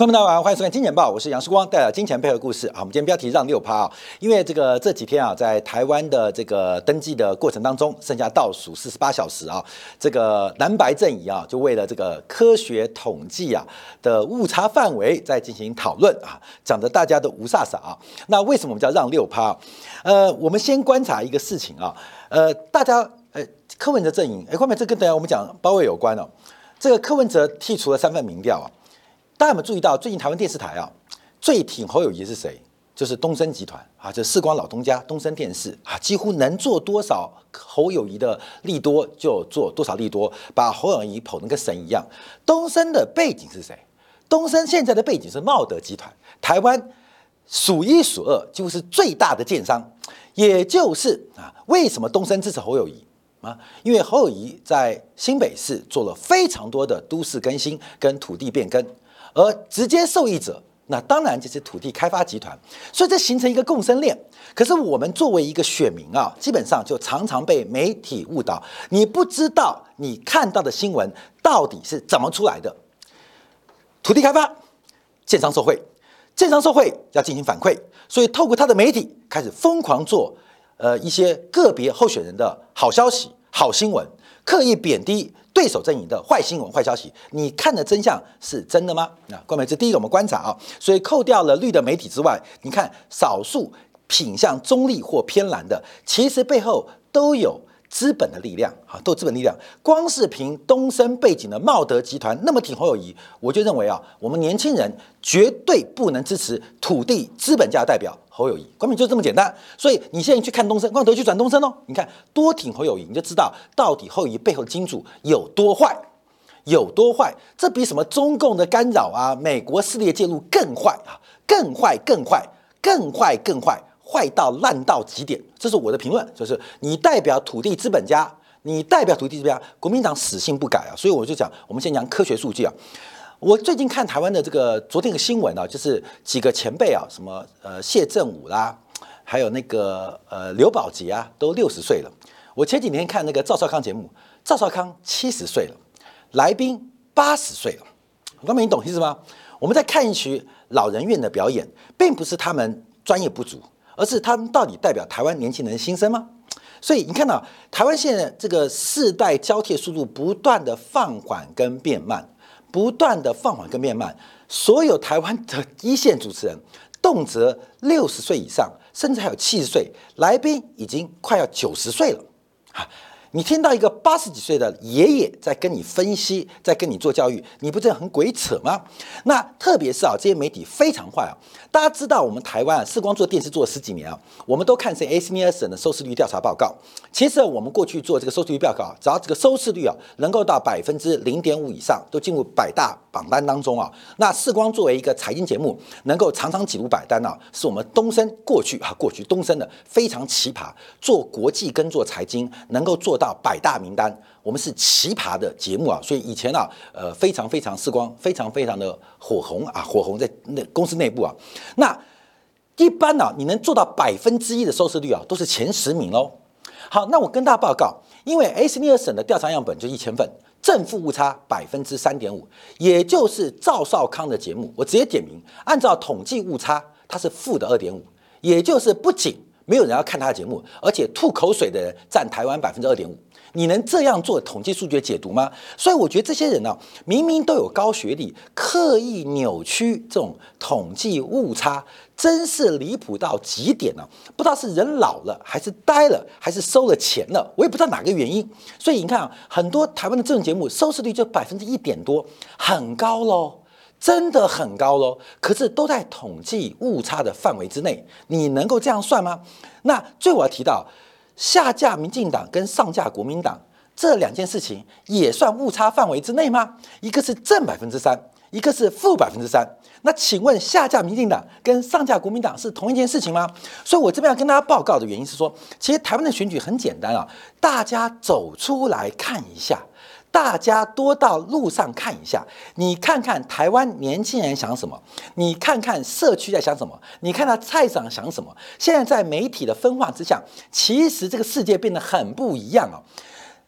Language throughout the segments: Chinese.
观众朋友，欢迎收看《金钱报》，我是杨世光，带来金钱配合故事啊。我们今天标题让六趴啊，因为这个这几天啊，在台湾的这个登记的过程当中，剩下倒数四十八小时啊，这个蓝白阵营啊，就为了这个科学统计啊的误差范围在进行讨论啊，讲的大家都无煞煞啊。那为什么我们叫让六趴？呃，我们先观察一个事情啊，呃，大家呃，柯文哲阵营，哎，后面这跟等下我们讲包围有关哦。这个柯文哲剔除了三份民调啊。大家有没有注意到，最近台湾电视台啊，最挺侯友谊是谁？就是东森集团啊，这世光老东家东森电视啊，几乎能做多少侯友谊的利多就做多少利多，把侯友谊捧得跟神一样。东森的背景是谁？东森现在的背景是茂德集团，台湾数一数二，几乎是最大的建商。也就是啊，为什么东森支持侯友谊啊？因为侯友谊在新北市做了非常多的都市更新跟土地变更。而直接受益者，那当然就是土地开发集团，所以这形成一个共生链。可是我们作为一个选民啊，基本上就常常被媒体误导，你不知道你看到的新闻到底是怎么出来的。土地开发，建商受贿，建商受贿要进行反馈，所以透过他的媒体开始疯狂做，呃一些个别候选人的好消息、好新闻，刻意贬低。对手阵营的坏新闻、坏消息，你看的真相是真的吗？那关美这第一个我们观察啊，所以扣掉了绿的媒体之外，你看少数品相中立或偏蓝的，其实背后都有。资本的力量，哈，都有资本力量。光是凭东升背景的茂德集团那么挺侯友谊，我就认为啊，我们年轻人绝对不能支持土地资本家代表侯友谊。关明就这么简单。所以你现在去看东升，光头去转东升哦，你看多挺侯友谊，你就知道到底侯友谊背后的金主有多坏，有多坏。这比什么中共的干扰啊、美国势力的介入更坏啊，更坏、更坏、更坏、更坏。坏到烂到极点，这是我的评论。就是你代表土地资本家，你代表土地资本家，国民党死性不改啊！所以我就讲，我们先讲科学数据啊。我最近看台湾的这个昨天的新闻啊，就是几个前辈啊，什么呃谢振武啦，还有那个呃刘宝杰啊，都六十岁了。我前几天看那个赵少康节目，赵少康七十岁了，来宾八十岁了。刚才你懂意思吗？我们在看一曲老人院的表演，并不是他们专业不足。而是他们到底代表台湾年轻人的心声吗？所以你看到台湾现在这个世代交替速度不断的放缓跟变慢，不断的放缓跟变慢，所有台湾的一线主持人动辄六十岁以上，甚至还有七十岁，来宾已经快要九十岁了啊。你听到一个八十几岁的爷爷在跟你分析，在跟你做教育，你不觉得很鬼扯吗？那特别是啊，这些媒体非常坏啊。大家知道，我们台湾啊，视光做电视做了十几年啊，我们都看这 A C N S 的收视率调查报告。其实我们过去做这个收视率报告啊，只要这个收视率啊能够到百分之零点五以上，都进入百大榜单当中啊。那视光作为一个财经节目，能够常常挤入百单啊，是我们东升过去啊，过去东升的非常奇葩，做国际跟做财经能够做。到百大名单，我们是奇葩的节目啊，所以以前啊，呃，非常非常时光，非常非常的火红啊，火红在那公司内部啊。那一般呢，你能做到百分之一的收视率啊，都是前十名哦。好，那我跟大家报告，因为 S 尼尔省的调查样本就一千份，正负误差百分之三点五，也就是赵少康的节目，我直接点名，按照统计误差，它是负的二点五，也就是不仅。没有人要看他的节目，而且吐口水的人占台湾百分之二点五。你能这样做统计数据的解读吗？所以我觉得这些人呢，明明都有高学历，刻意扭曲这种统计误差，真是离谱到极点了。不知道是人老了，还是呆了，还是收了钱了，我也不知道哪个原因。所以你看啊，很多台湾的这种节目收视率就百分之一点多，很高喽。真的很高喽，可是都在统计误差的范围之内，你能够这样算吗？那最我要提到，下架民进党跟上架国民党这两件事情也算误差范围之内吗？一个是正百分之三，一个是负百分之三。那请问下架民进党跟上架国民党是同一件事情吗？所以我这边要跟大家报告的原因是说，其实台湾的选举很简单啊，大家走出来看一下。大家多到路上看一下，你看看台湾年轻人想什么，你看看社区在想什么，你看到菜场想什么。现在在媒体的分化之下，其实这个世界变得很不一样啊。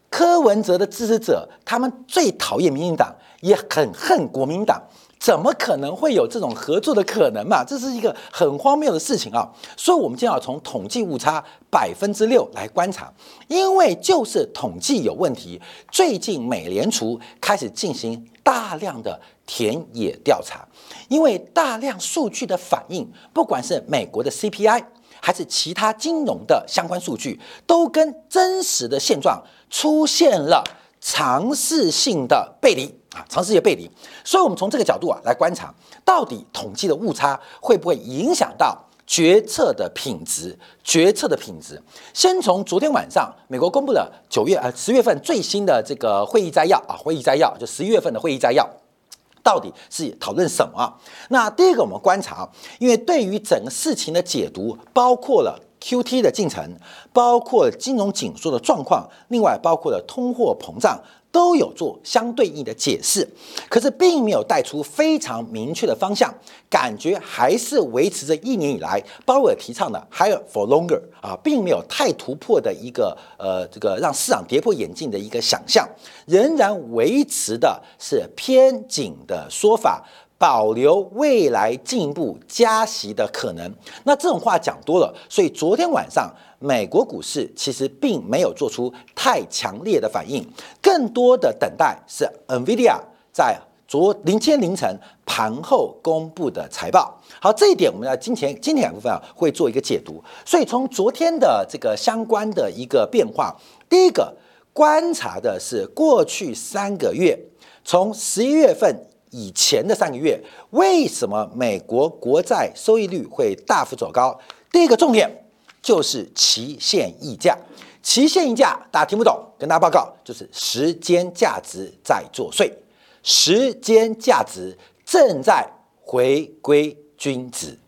柯文哲的支持者，他们最讨厌民进党，也很恨国民党。怎么可能会有这种合作的可能嘛？这是一个很荒谬的事情啊！所以，我们就要从统计误差百分之六来观察，因为就是统计有问题。最近美联储开始进行大量的田野调查，因为大量数据的反应，不管是美国的 CPI 还是其他金融的相关数据，都跟真实的现状出现了尝试性的背离。啊，长时间背离，所以我们从这个角度啊来观察，到底统计的误差会不会影响到决策的品质？决策的品质，先从昨天晚上美国公布的九月呃十月份最新的这个会议摘要啊，会议摘要就十一月份的会议摘要，到底是讨论什么？那第一个我们观察，因为对于整个事情的解读，包括了 Q T 的进程，包括金融紧缩的状况，另外包括了通货膨胀。都有做相对应的解释，可是并没有带出非常明确的方向，感觉还是维持着一年以来鲍威尔提倡的 higher for longer 啊，并没有太突破的一个呃这个让市场跌破眼镜的一个想象，仍然维持的是偏紧的说法。保留未来进一步加息的可能，那这种话讲多了，所以昨天晚上美国股市其实并没有做出太强烈的反应，更多的等待是 NVIDIA 在昨凌天凌晨盘后公布的财报。好，这一点我们要今天今天两部分啊会做一个解读。所以从昨天的这个相关的一个变化，第一个观察的是过去三个月，从十一月份。以前的三个月，为什么美国国债收益率会大幅走高？第一个重点就是期限溢价。期限溢价大家听不懂，跟大家报告，就是时间价值在作祟，时间价值正在回归均值，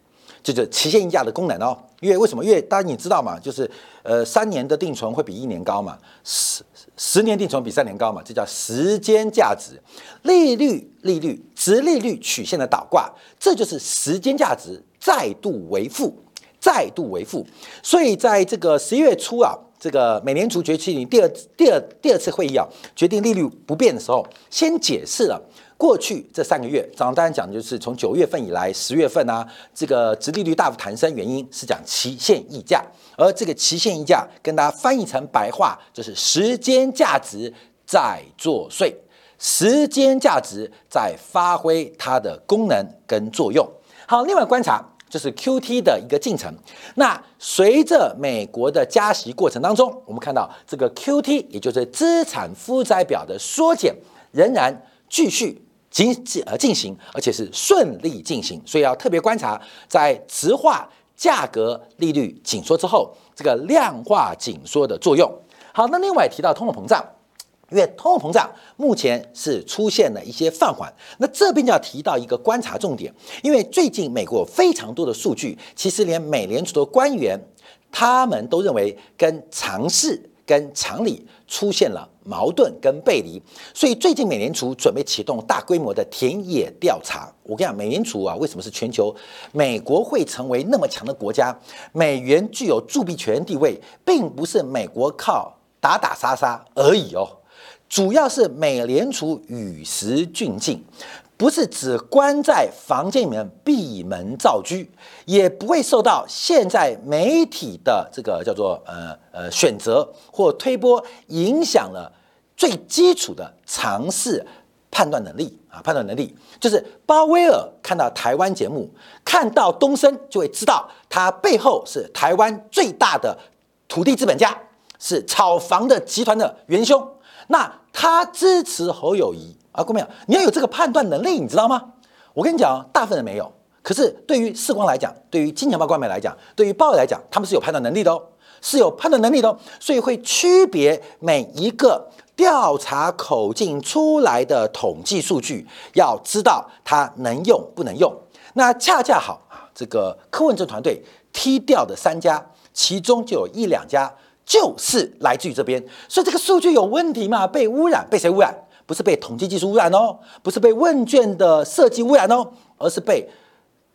这就是期限溢价的功能哦。因为为什么？因为大家你知道嘛，就是呃，三年的定存会比一年高嘛，十十年定存比三年高嘛，这叫时间价值。利率、利率、值利率曲线的倒挂，这就是时间价值再度为负，再度为负。所以在这个十一月初啊，这个美联储决定第二、第二、第二次会议啊，决定利率不变的时候，先解释了。过去这三个月，刚刚讲的就是从九月份以来，十月份啊，这个殖利率大幅弹升，原因是讲期限溢价，而这个期限溢价跟大家翻译成白话，就是时间价值在作祟，时间价值在发挥它的功能跟作用。好，另外观察就是 Q T 的一个进程。那随着美国的加息过程当中，我们看到这个 Q T，也就是资产负债表的缩减，仍然继续。进进呃进行，而且是顺利进行，所以要特别观察，在直化价格利率紧缩之后，这个量化紧缩的作用。好，那另外提到通货膨胀，因为通货膨胀目前是出现了一些放缓，那这边就要提到一个观察重点，因为最近美国非常多的数据，其实连美联储的官员他们都认为跟尝试。跟常理出现了矛盾跟背离，所以最近美联储准备启动大规模的田野调查。我跟你讲，美联储啊，为什么是全球美国会成为那么强的国家？美元具有铸币权地位，并不是美国靠打打杀杀而已哦，主要是美联储与时俱进。不是只关在房间里面闭门造车，也不会受到现在媒体的这个叫做呃呃选择或推波影响了最基础的尝试判断能力啊，判断能力就是鲍威尔看到台湾节目，看到东升就会知道他背后是台湾最大的土地资本家，是炒房的集团的元凶，那他支持侯友谊。啊，各位朋友，你要有这个判断能力，你知道吗？我跟你讲，大部分人没有。可是对于世光来讲，对于金钱豹官媒来讲，对于报来讲，他们是有判断能力的哦，是有判断能力的哦。所以会区别每一个调查口径出来的统计数据，要知道它能用不能用。那恰恰好啊，这个柯文哲团队踢掉的三家，其中就有一两家就是来自于这边，所以这个数据有问题嘛？被污染，被谁污染？不是被统计技术污染哦，不是被问卷的设计污染哦，而是被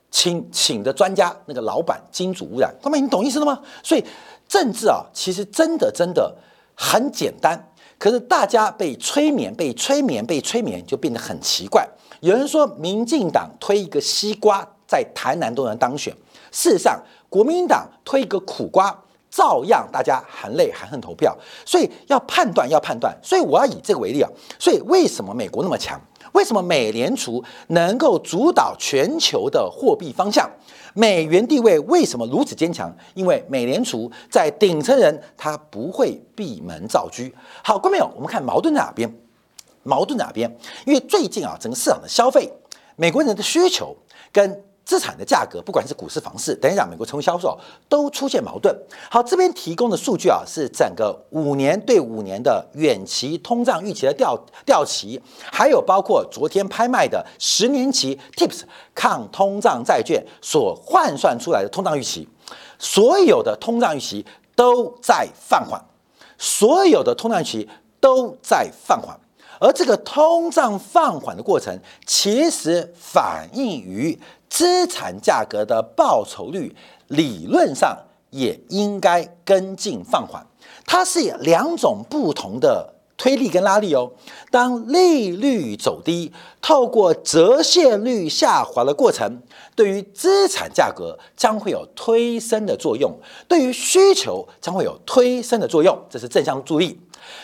请请的专家那个老板金主污染。各位，你懂意思了吗？所以政治啊，其实真的真的很简单，可是大家被催眠、被催眠、被催眠，就变得很奇怪。有人说民进党推一个西瓜在台南都能当选，事实上国民党推一个苦瓜，照样大家含泪含恨投票。所以要判断，要判断。所以我要以这个为例啊。所以为什么美国那么强？为什么美联储能够主导全球的货币方向？美元地位为什么如此坚强？因为美联储在顶层人，他不会闭门造车。好，观众朋友，我们看矛盾在哪边？矛盾在哪边？因为最近啊，整个市场的消费，美国人的需求跟。资产的价格，不管是股市、房市，等一下美国成为销售，都出现矛盾。好，这边提供的数据啊，是整个五年对五年的远期通胀预期的调调期，还有包括昨天拍卖的十年期 TIPS 抗通胀债券所换算出来的通胀预期，所有的通胀预期都在放缓，所有的通胀预期都在放缓。而这个通胀放缓的过程，其实反映于资产价格的报酬率，理论上也应该跟进放缓。它是两种不同的推力跟拉力哦。当利率走低，透过折现率下滑的过程，对于资产价格将会有推升的作用，对于需求将会有推升的作用，这是正向助力。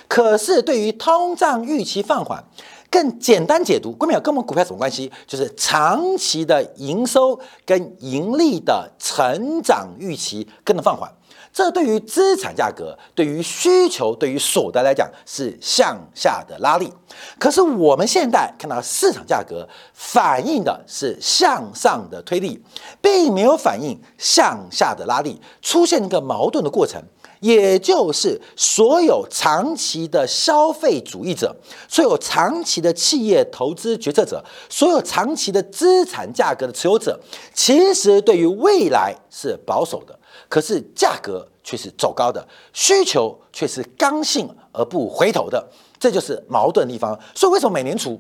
可是，对于通胀预期放缓，更简单解读，关键跟我们股票什么关系？就是长期的营收跟盈利的成长预期跟着放缓，这对于资产价格、对于需求、对于所得来讲是向下的拉力。可是我们现在看到市场价格反映的是向上的推力，并没有反映向下的拉力，出现一个矛盾的过程。也就是所有长期的消费主义者，所有长期的企业投资决策者，所有长期的资产价格的持有者，其实对于未来是保守的，可是价格却是走高的，需求却是刚性而不回头的，这就是矛盾的地方。所以为什么美联储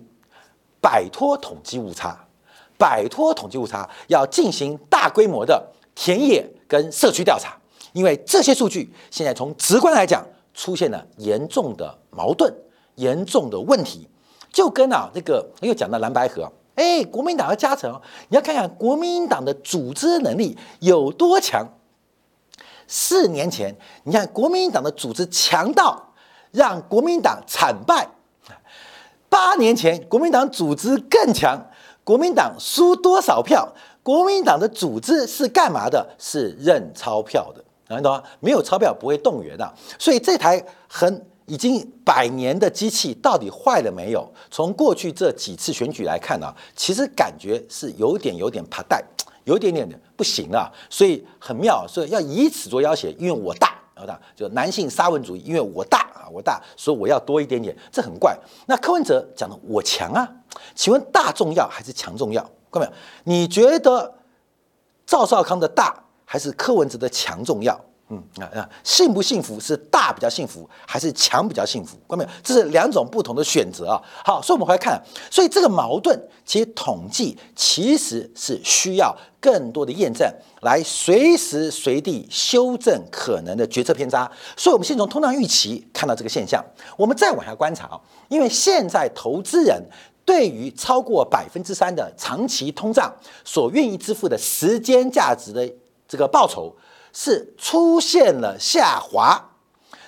摆脱统计误差，摆脱统计误差，要进行大规模的田野跟社区调查？因为这些数据现在从直观来讲出现了严重的矛盾、严重的问题，就跟啊这个又讲到蓝白河，哎，国民党的加成，你要看看国民党的组织能力有多强。四年前，你看国民党的组织强到让国民党惨败；八年前，国民党组织更强，国民党输多少票？国民党的组织是干嘛的？是认钞票的。懂吗？没有钞票不会动员的，所以这台很已经百年的机器到底坏了没有？从过去这几次选举来看呢，其实感觉是有点有点怕带，有点点的不行啊。所以很妙，所以要以此做要挟，因为我大，老大就男性沙文主义，因为我大啊，我大，所以我要多一点点，这很怪。那柯文哲讲的我强啊，请问大重要还是强重要？看到没有？你觉得赵少康的大？还是柯文哲的强重要，嗯啊啊，幸不幸福是大比较幸福，还是强比较幸福？关没有？这是两种不同的选择啊。好，所以我们回来看，所以这个矛盾其实统计其实是需要更多的验证，来随时随地修正可能的决策偏差。所以，我们先从通胀预期看到这个现象，我们再往下观察啊，因为现在投资人对于超过百分之三的长期通胀所愿意支付的时间价值的。这个报酬是出现了下滑，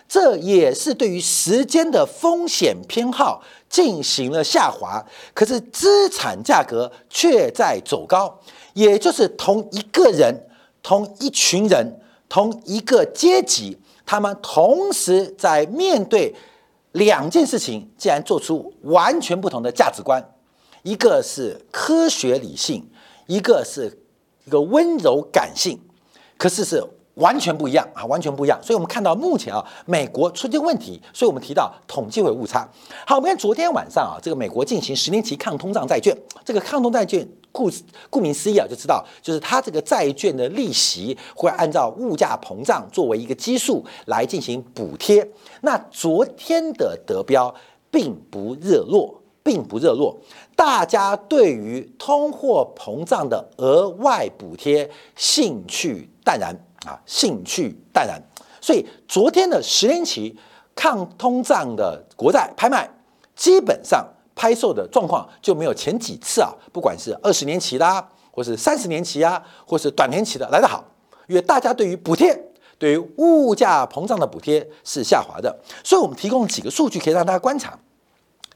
这也是对于时间的风险偏好进行了下滑。可是资产价格却在走高，也就是同一个人、同一群人、同一个阶级，他们同时在面对两件事情，竟然做出完全不同的价值观：一个是科学理性，一个是一个温柔感性。可是是完全不一样啊，完全不一样。所以，我们看到目前啊，美国出现问题，所以我们提到统计会误差。好，我们看昨天晚上啊，这个美国进行十年期抗通胀债券，这个抗通债券顾顾名思义啊，就知道就是它这个债券的利息会按照物价膨胀作为一个基数来进行补贴。那昨天的德标并不热络，并不热络。大家对于通货膨胀的额外补贴兴趣淡然啊，兴趣淡然。所以昨天的十年期抗通胀的国债拍卖，基本上拍售的状况就没有前几次啊，不管是二十年期啦，或是三十年期啊，或是短年期的来得好，因为大家对于补贴。对于物价膨胀的补贴是下滑的，所以我们提供几个数据可以让大家观察，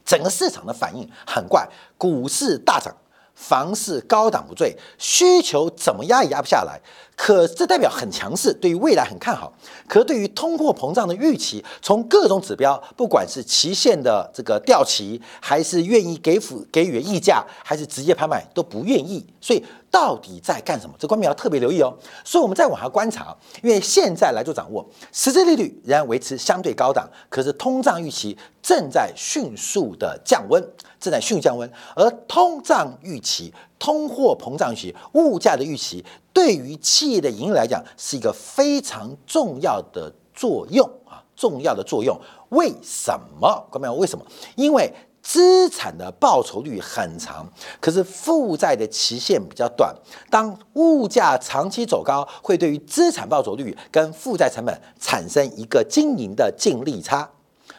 整个市场的反应很怪，股市大涨，房市高档不坠，需求怎么压也压不下来。可这代表很强势，对于未来很看好。可是对于通货膨胀的预期，从各种指标，不管是期限的这个调期，还是愿意给付给予溢价，还是直接拍卖，都不愿意。所以到底在干什么？这官民要特别留意哦。所以我们再往下观察，因为现在来做掌握，实质利率仍然维持相对高档，可是通胀预期正在迅速的降温，正在迅速降温。而通胀预期、通货膨胀预期、物价的预期。对于企业的盈利来讲，是一个非常重要的作用啊，重要的作用。为什么？各位为什么？因为资产的报酬率很长，可是负债的期限比较短。当物价长期走高，会对于资产报酬率跟负债成本产生一个经营的净利差，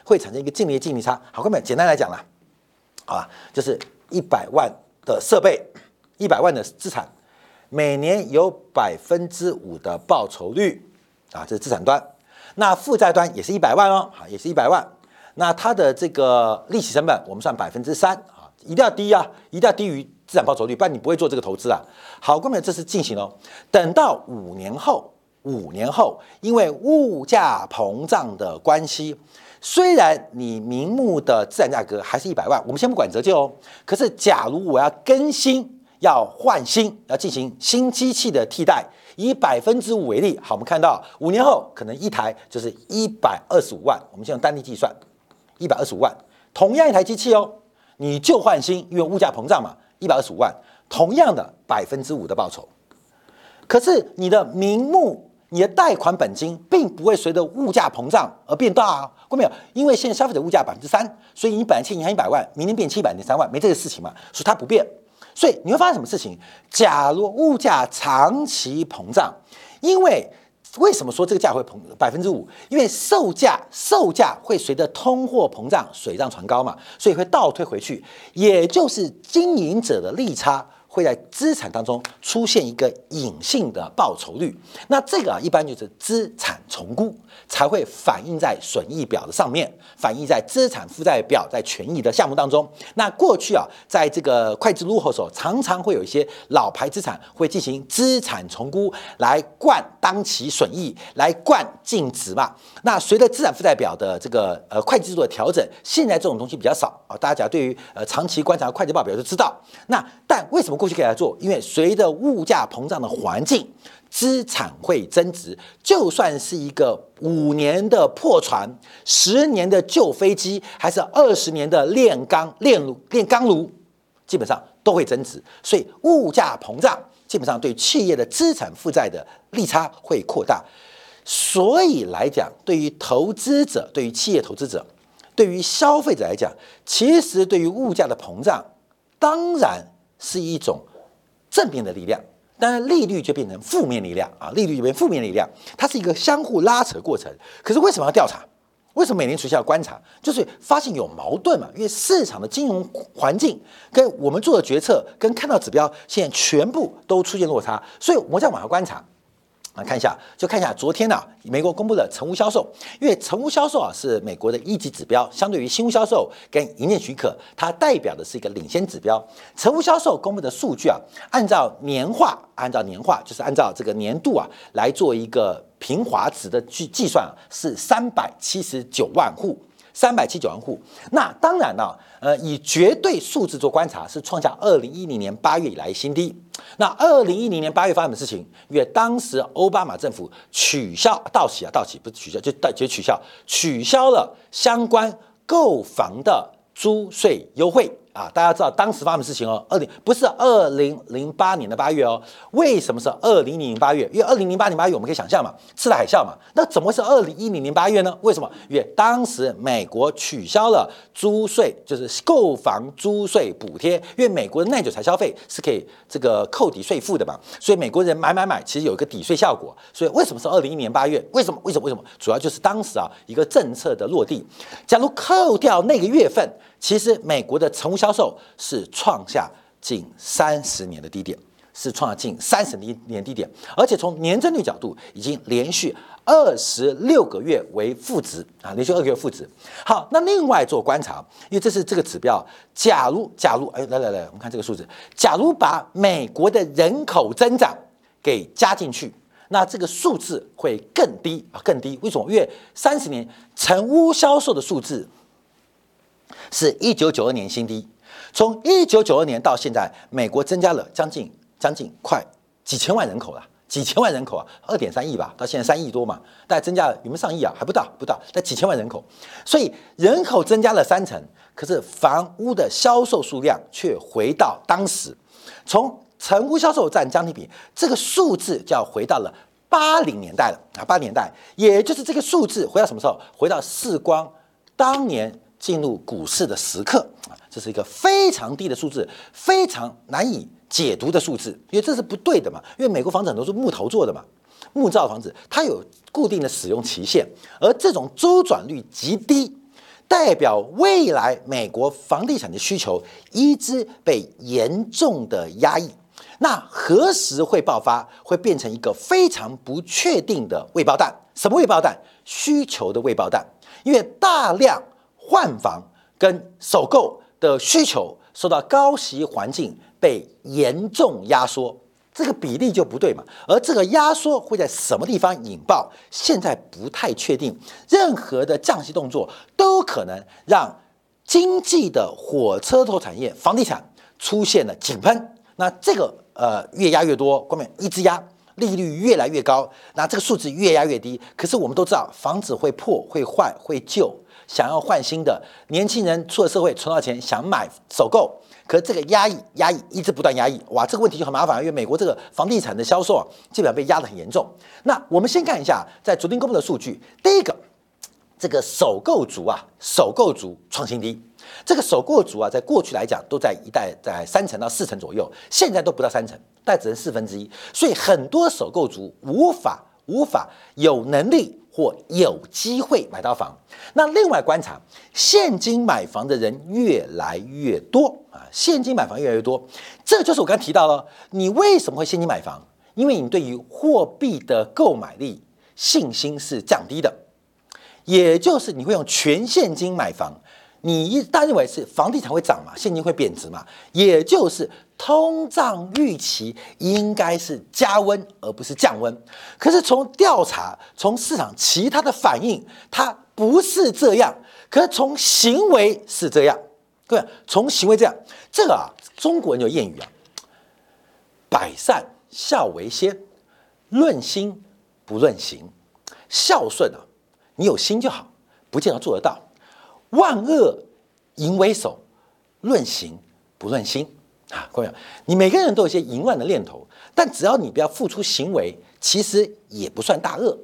会产生一个净利净利差。好，各位简单来讲啦，好吧，就是一百万的设备，一百万的资产。每年有百分之五的报酬率啊，这是资产端。那负债端也是一百万哦，也是一百万。那它的这个利息成本，我们算百分之三啊，一定要低啊，一定要低于资产报酬率，不然你不会做这个投资啊。好，各位，这是进行哦。等到五年后，五年后，因为物价膨胀的关系，虽然你名目的资产价格还是一百万，我们先不管折旧哦。可是，假如我要更新。要换新，要进行新机器的替代，以百分之五为例，好，我们看到五年后可能一台就是一百二十五万，我们先用单例计算，一百二十五万，同样一台机器哦，你就换新，因为物价膨胀嘛，一百二十五万，同样的百分之五的报酬，可是你的名目、你的贷款本金并不会随着物价膨胀而变大啊，过没有？因为现在消费者物价百分之三，所以你本来欠银行一百万，明年变七百零三万，没这个事情嘛，所以它不变。所以你会发生什么事情？假如物价长期膨胀，因为为什么说这个价会膨百分之五？因为售价售价会随着通货膨胀水涨船高嘛，所以会倒退回去，也就是经营者的利差。会在资产当中出现一个隐性的报酬率，那这个啊一般就是资产重估才会反映在损益表的上面，反映在资产负债表在权益的项目当中。那过去啊，在这个会计入后时候，常常会有一些老牌资产会进行资产重估来灌当期损益，来灌净值嘛。那随着资产负债表的这个呃会计制度的调整，现在这种东西比较少啊。大家讲对于呃长期观察会计报表就知道。那但为什么过去可以来做？因为随着物价膨胀的环境，资产会增值。就算是一个五年的破船、十年的旧飞机，还是二十年的炼钢炼炉炼钢炉，基本上都会增值。所以物价膨胀基本上对企业的资产负债的利差会扩大。所以来讲，对于投资者、对于企业投资者、对于消费者来讲，其实对于物价的膨胀，当然。是一种正面的力量，当然利率就变成负面力量啊，利率就变负面力量，它是一个相互拉扯过程。可是为什么要调查？为什么美联储要观察？就是发现有矛盾嘛，因为市场的金融环境跟我们做的决策跟看到指标，现在全部都出现落差，所以我们在往下观察。来看一下，就看一下昨天呢，美国公布的成屋销售，因为成屋销售啊是美国的一级指标，相对于新屋销售跟营业许可，它代表的是一个领先指标。成屋销售公布的数据啊，按照年化，按照年化就是按照这个年度啊来做一个平滑值的计计算，是三百七十九万户。三百七九万户，那当然了，呃，以绝对数字做观察，是创下二零一零年八月以来新低。那二零一零年八月发生的事情，因为当时奥巴马政府取消到期啊，到期不是取消，就到就取消取消了相关购房的租税优惠。啊，大家知道当时发生的事情哦，二零不是二零零八年的八月哦，为什么是二零零八月？因为二零零八年八月我们可以想象嘛，次贷海啸嘛，那怎么会是二零一零年八月呢？为什么？因为当时美国取消了租税，就是购房租税补贴，因为美国的耐久材消费是可以这个扣抵税负的嘛，所以美国人买买买，其实有一个抵税效果。所以为什么是二零一零年八月？为什么？为什么？为什么？主要就是当时啊一个政策的落地。假如扣掉那个月份。其实美国的成屋销售是创下近三十年的低点，是创下近三十年低点，而且从年增率角度，已经连续二十六个月为负值啊，连续二个月负值。好，那另外做观察，因为这是这个指标，假如假如哎来来来，我们看这个数字，假如把美国的人口增长给加进去，那这个数字会更低啊，更低。为什么？因为三十年成屋销售的数字。是一九九二年新低，从一九九二年到现在，美国增加了将近将近快几千万人口了，几千万人口啊，二点三亿吧，到现在三亿多嘛，大概增加了有没有上亿啊？还不到，不到，但几千万人口，所以人口增加了三成，可是房屋的销售数量却回到当时，从成屋销售占将近比，这个数字就要回到了八零年代了啊，八年代，也就是这个数字回到什么时候？回到世光当年。进入股市的时刻啊，这是一个非常低的数字，非常难以解读的数字，因为这是不对的嘛。因为美国房子很多是木头做的嘛，木造房子它有固定的使用期限，而这种周转率极低，代表未来美国房地产的需求一直被严重的压抑。那何时会爆发？会变成一个非常不确定的未爆弹？什么未爆弹？需求的未爆弹，因为大量。换房跟首购的需求受到高息环境被严重压缩，这个比例就不对嘛。而这个压缩会在什么地方引爆？现在不太确定。任何的降息动作都可能让经济的火车头产业房地产出现了井喷。那这个呃越压越多，后面一直压，利率越来越高，那这个数字越压越低。可是我们都知道，房子会破、会坏、会旧。想要换新的年轻人出了社会存到钱想买首购，可这个压抑压抑一直不断压抑，哇，这个问题就很麻烦，因为美国这个房地产的销售啊，基本上被压得很严重。那我们先看一下在昨天公布的数据，第一个，这个首购族啊，首购族创新低，这个首购族啊，在过去来讲都在一代在三成到四成左右，现在都不到三成，但只能四分之一，所以很多首购族无法无法有能力。或有机会买到房，那另外观察现金买房的人越来越多啊，现金买房越来越多，这就是我刚才提到了，你为什么会现金买房？因为你对于货币的购买力信心是降低的，也就是你会用全现金买房。你一旦认为是房地产会涨嘛，现金会贬值嘛，也就是通胀预期应该是加温而不是降温。可是从调查、从市场其他的反应，它不是这样。可是从行为是这样，各位，从行为这样，这个啊，中国人有谚语啊，“百善孝为先，论心不论行。”孝顺啊，你有心就好，不见得做得到。万恶淫为首，论行不论心啊！各位，你每个人都有一些淫乱的念头，但只要你不要付出行为，其实也不算大恶。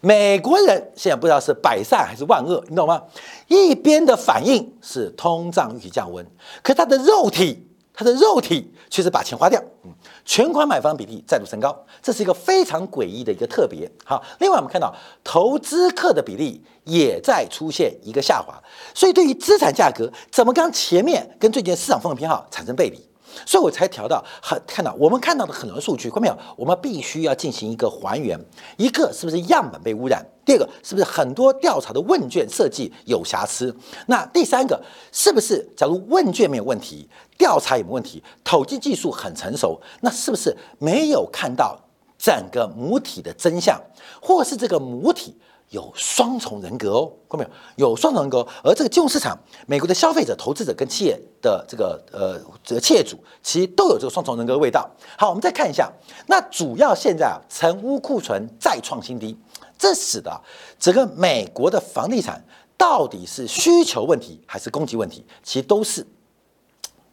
美国人现在不知道是百善还是万恶，你懂吗？一边的反应是通胀预期降温，可他的肉体，他的肉体却是把钱花掉。嗯。全款买房比例再度升高，这是一个非常诡异的一个特别。好，另外我们看到投资客的比例也在出现一个下滑，所以对于资产价格怎么跟前面跟最近市场风格偏好产生背离？所以我才调到很看到我们看到的很多数据，看到没有？我们必须要进行一个还原，一个是不是样本被污染？第二个是不是很多调查的问卷设计有瑕疵？那第三个是不是假如问卷没有问题，调查有没问题，统计技术很成熟，那是不是没有看到整个母体的真相，或是这个母体？有双重人格哦，看到没有？有双重人格，而这个金融市场，美国的消费者、投资者跟企业的这个呃这个企业主，其实都有这个双重人格的味道。好，我们再看一下，那主要现在啊，成屋库存再创新低，这使得整个美国的房地产到底是需求问题还是供给问题？其实都是，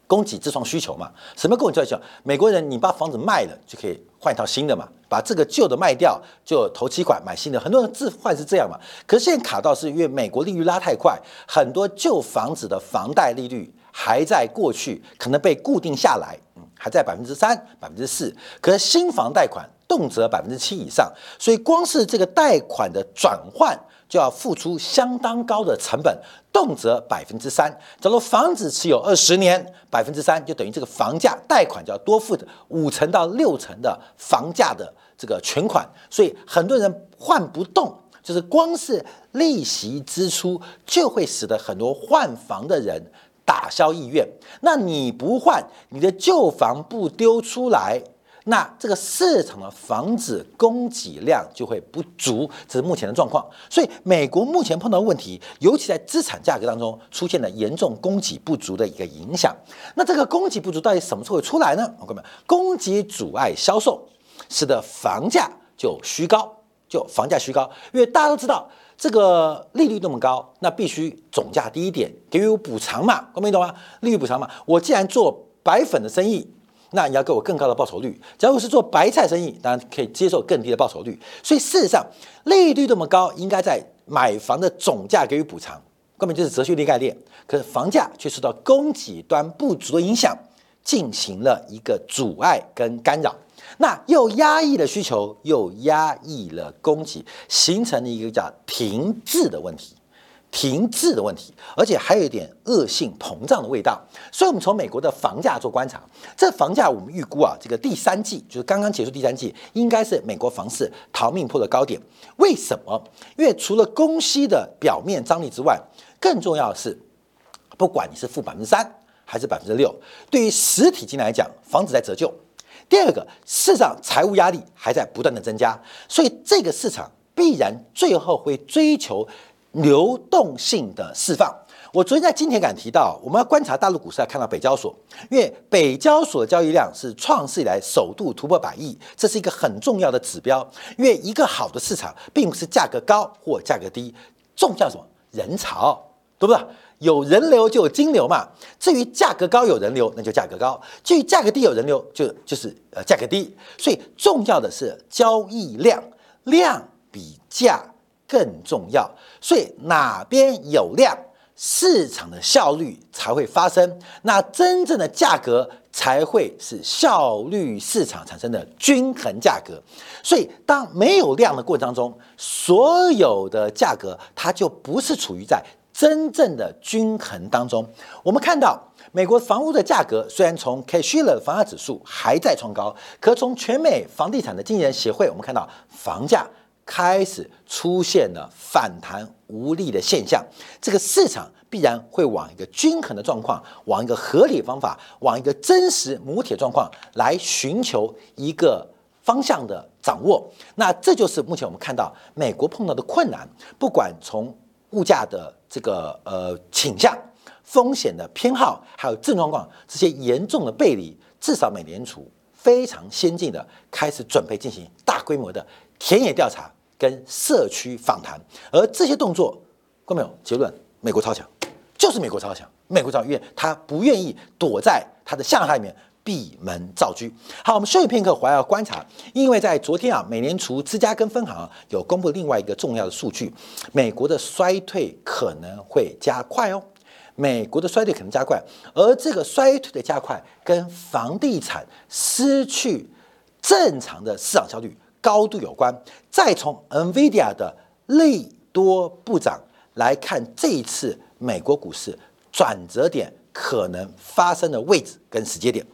供给自创需求嘛？什么供给需求？美国人你把房子卖了就可以换一套新的嘛？把这个旧的卖掉就投期款买新的，很多人置换是这样嘛？可是现在卡到是因为美国利率拉太快，很多旧房子的房贷利率还在过去可能被固定下来，嗯，还在百分之三、百分之四，可是新房贷款动辄百分之七以上，所以光是这个贷款的转换。就要付出相当高的成本，动辄百分之三。假如房子持有二十年，百分之三就等于这个房价贷款就要多付的五成到六成的房价的这个全款。所以很多人换不动，就是光是利息支出就会使得很多换房的人打消意愿。那你不换，你的旧房不丢出来。那这个市场的房子供给量就会不足，这是目前的状况。所以美国目前碰到的问题，尤其在资产价格当中出现了严重供给不足的一个影响。那这个供给不足到底什么时候会出来呢？我各位，供给阻碍销售，使得房价就虚高，就房价虚高。因为大家都知道，这个利率那么高，那必须总价低一点，给予补偿嘛，各位懂吗？利率补偿嘛。我既然做白粉的生意。那你要给我更高的报酬率。假如是做白菜生意，当然可以接受更低的报酬率。所以事实上，利率这么高，应该在买房的总价给予补偿，根本就是哲学力概念。可是房价却受到供给端不足的影响，进行了一个阻碍跟干扰。那又压抑了需求，又压抑了供给，形成了一个叫停滞的问题。停滞的问题，而且还有一点恶性膨胀的味道。所以，我们从美国的房价做观察，这房价我们预估啊，这个第三季就是刚刚结束第三季，应该是美国房市逃命坡的高点。为什么？因为除了供需的表面张力之外，更重要的是，不管你是负百分之三还是百分之六，对于实体经济来讲，房子在折旧。第二个，市场财务压力还在不断的增加，所以这个市场必然最后会追求。流动性的释放，我昨天在金田感提到，我们要观察大陆股市，要看到北交所，因为北交所的交易量是创世以来首度突破百亿，这是一个很重要的指标。因为一个好的市场，并不是价格高或价格低，重要什么？人潮，对不对？有人流就有金流嘛。至于价格高有人流，那就价格高；至于价格低有人流，就就是呃价格低。所以重要的是交易量，量比价。更重要，所以哪边有量，市场的效率才会发生，那真正的价格才会是效率市场产生的均衡价格。所以，当没有量的过程当中，所有的价格它就不是处于在真正的均衡当中。我们看到，美国房屋的价格虽然从 Case-Shiller 房价指数还在创高，可从全美房地产的经纪人协会，我们看到房价。开始出现了反弹无力的现象，这个市场必然会往一个均衡的状况，往一个合理方法，往一个真实母体状况来寻求一个方向的掌握。那这就是目前我们看到美国碰到的困难，不管从物价的这个呃倾向、风险的偏好，还有症状况这些严重的背离，至少美联储非常先进的开始准备进行大规模的田野调查。跟社区访谈，而这些动作，看没有？结论：美国超强，就是美国超强。美国超强，因为他不愿意躲在他的象牙里面闭门造车。好，我们休息片刻，回来要观察，因为在昨天啊，美联储芝加哥分行有公布另外一个重要的数据，美国的衰退可能会加快哦。美国的衰退可能加快，而这个衰退的加快跟房地产失去正常的市场效率。高度有关。再从 NVIDIA 的利多不涨来看，这一次美国股市转折点可能发生的位置跟时间点。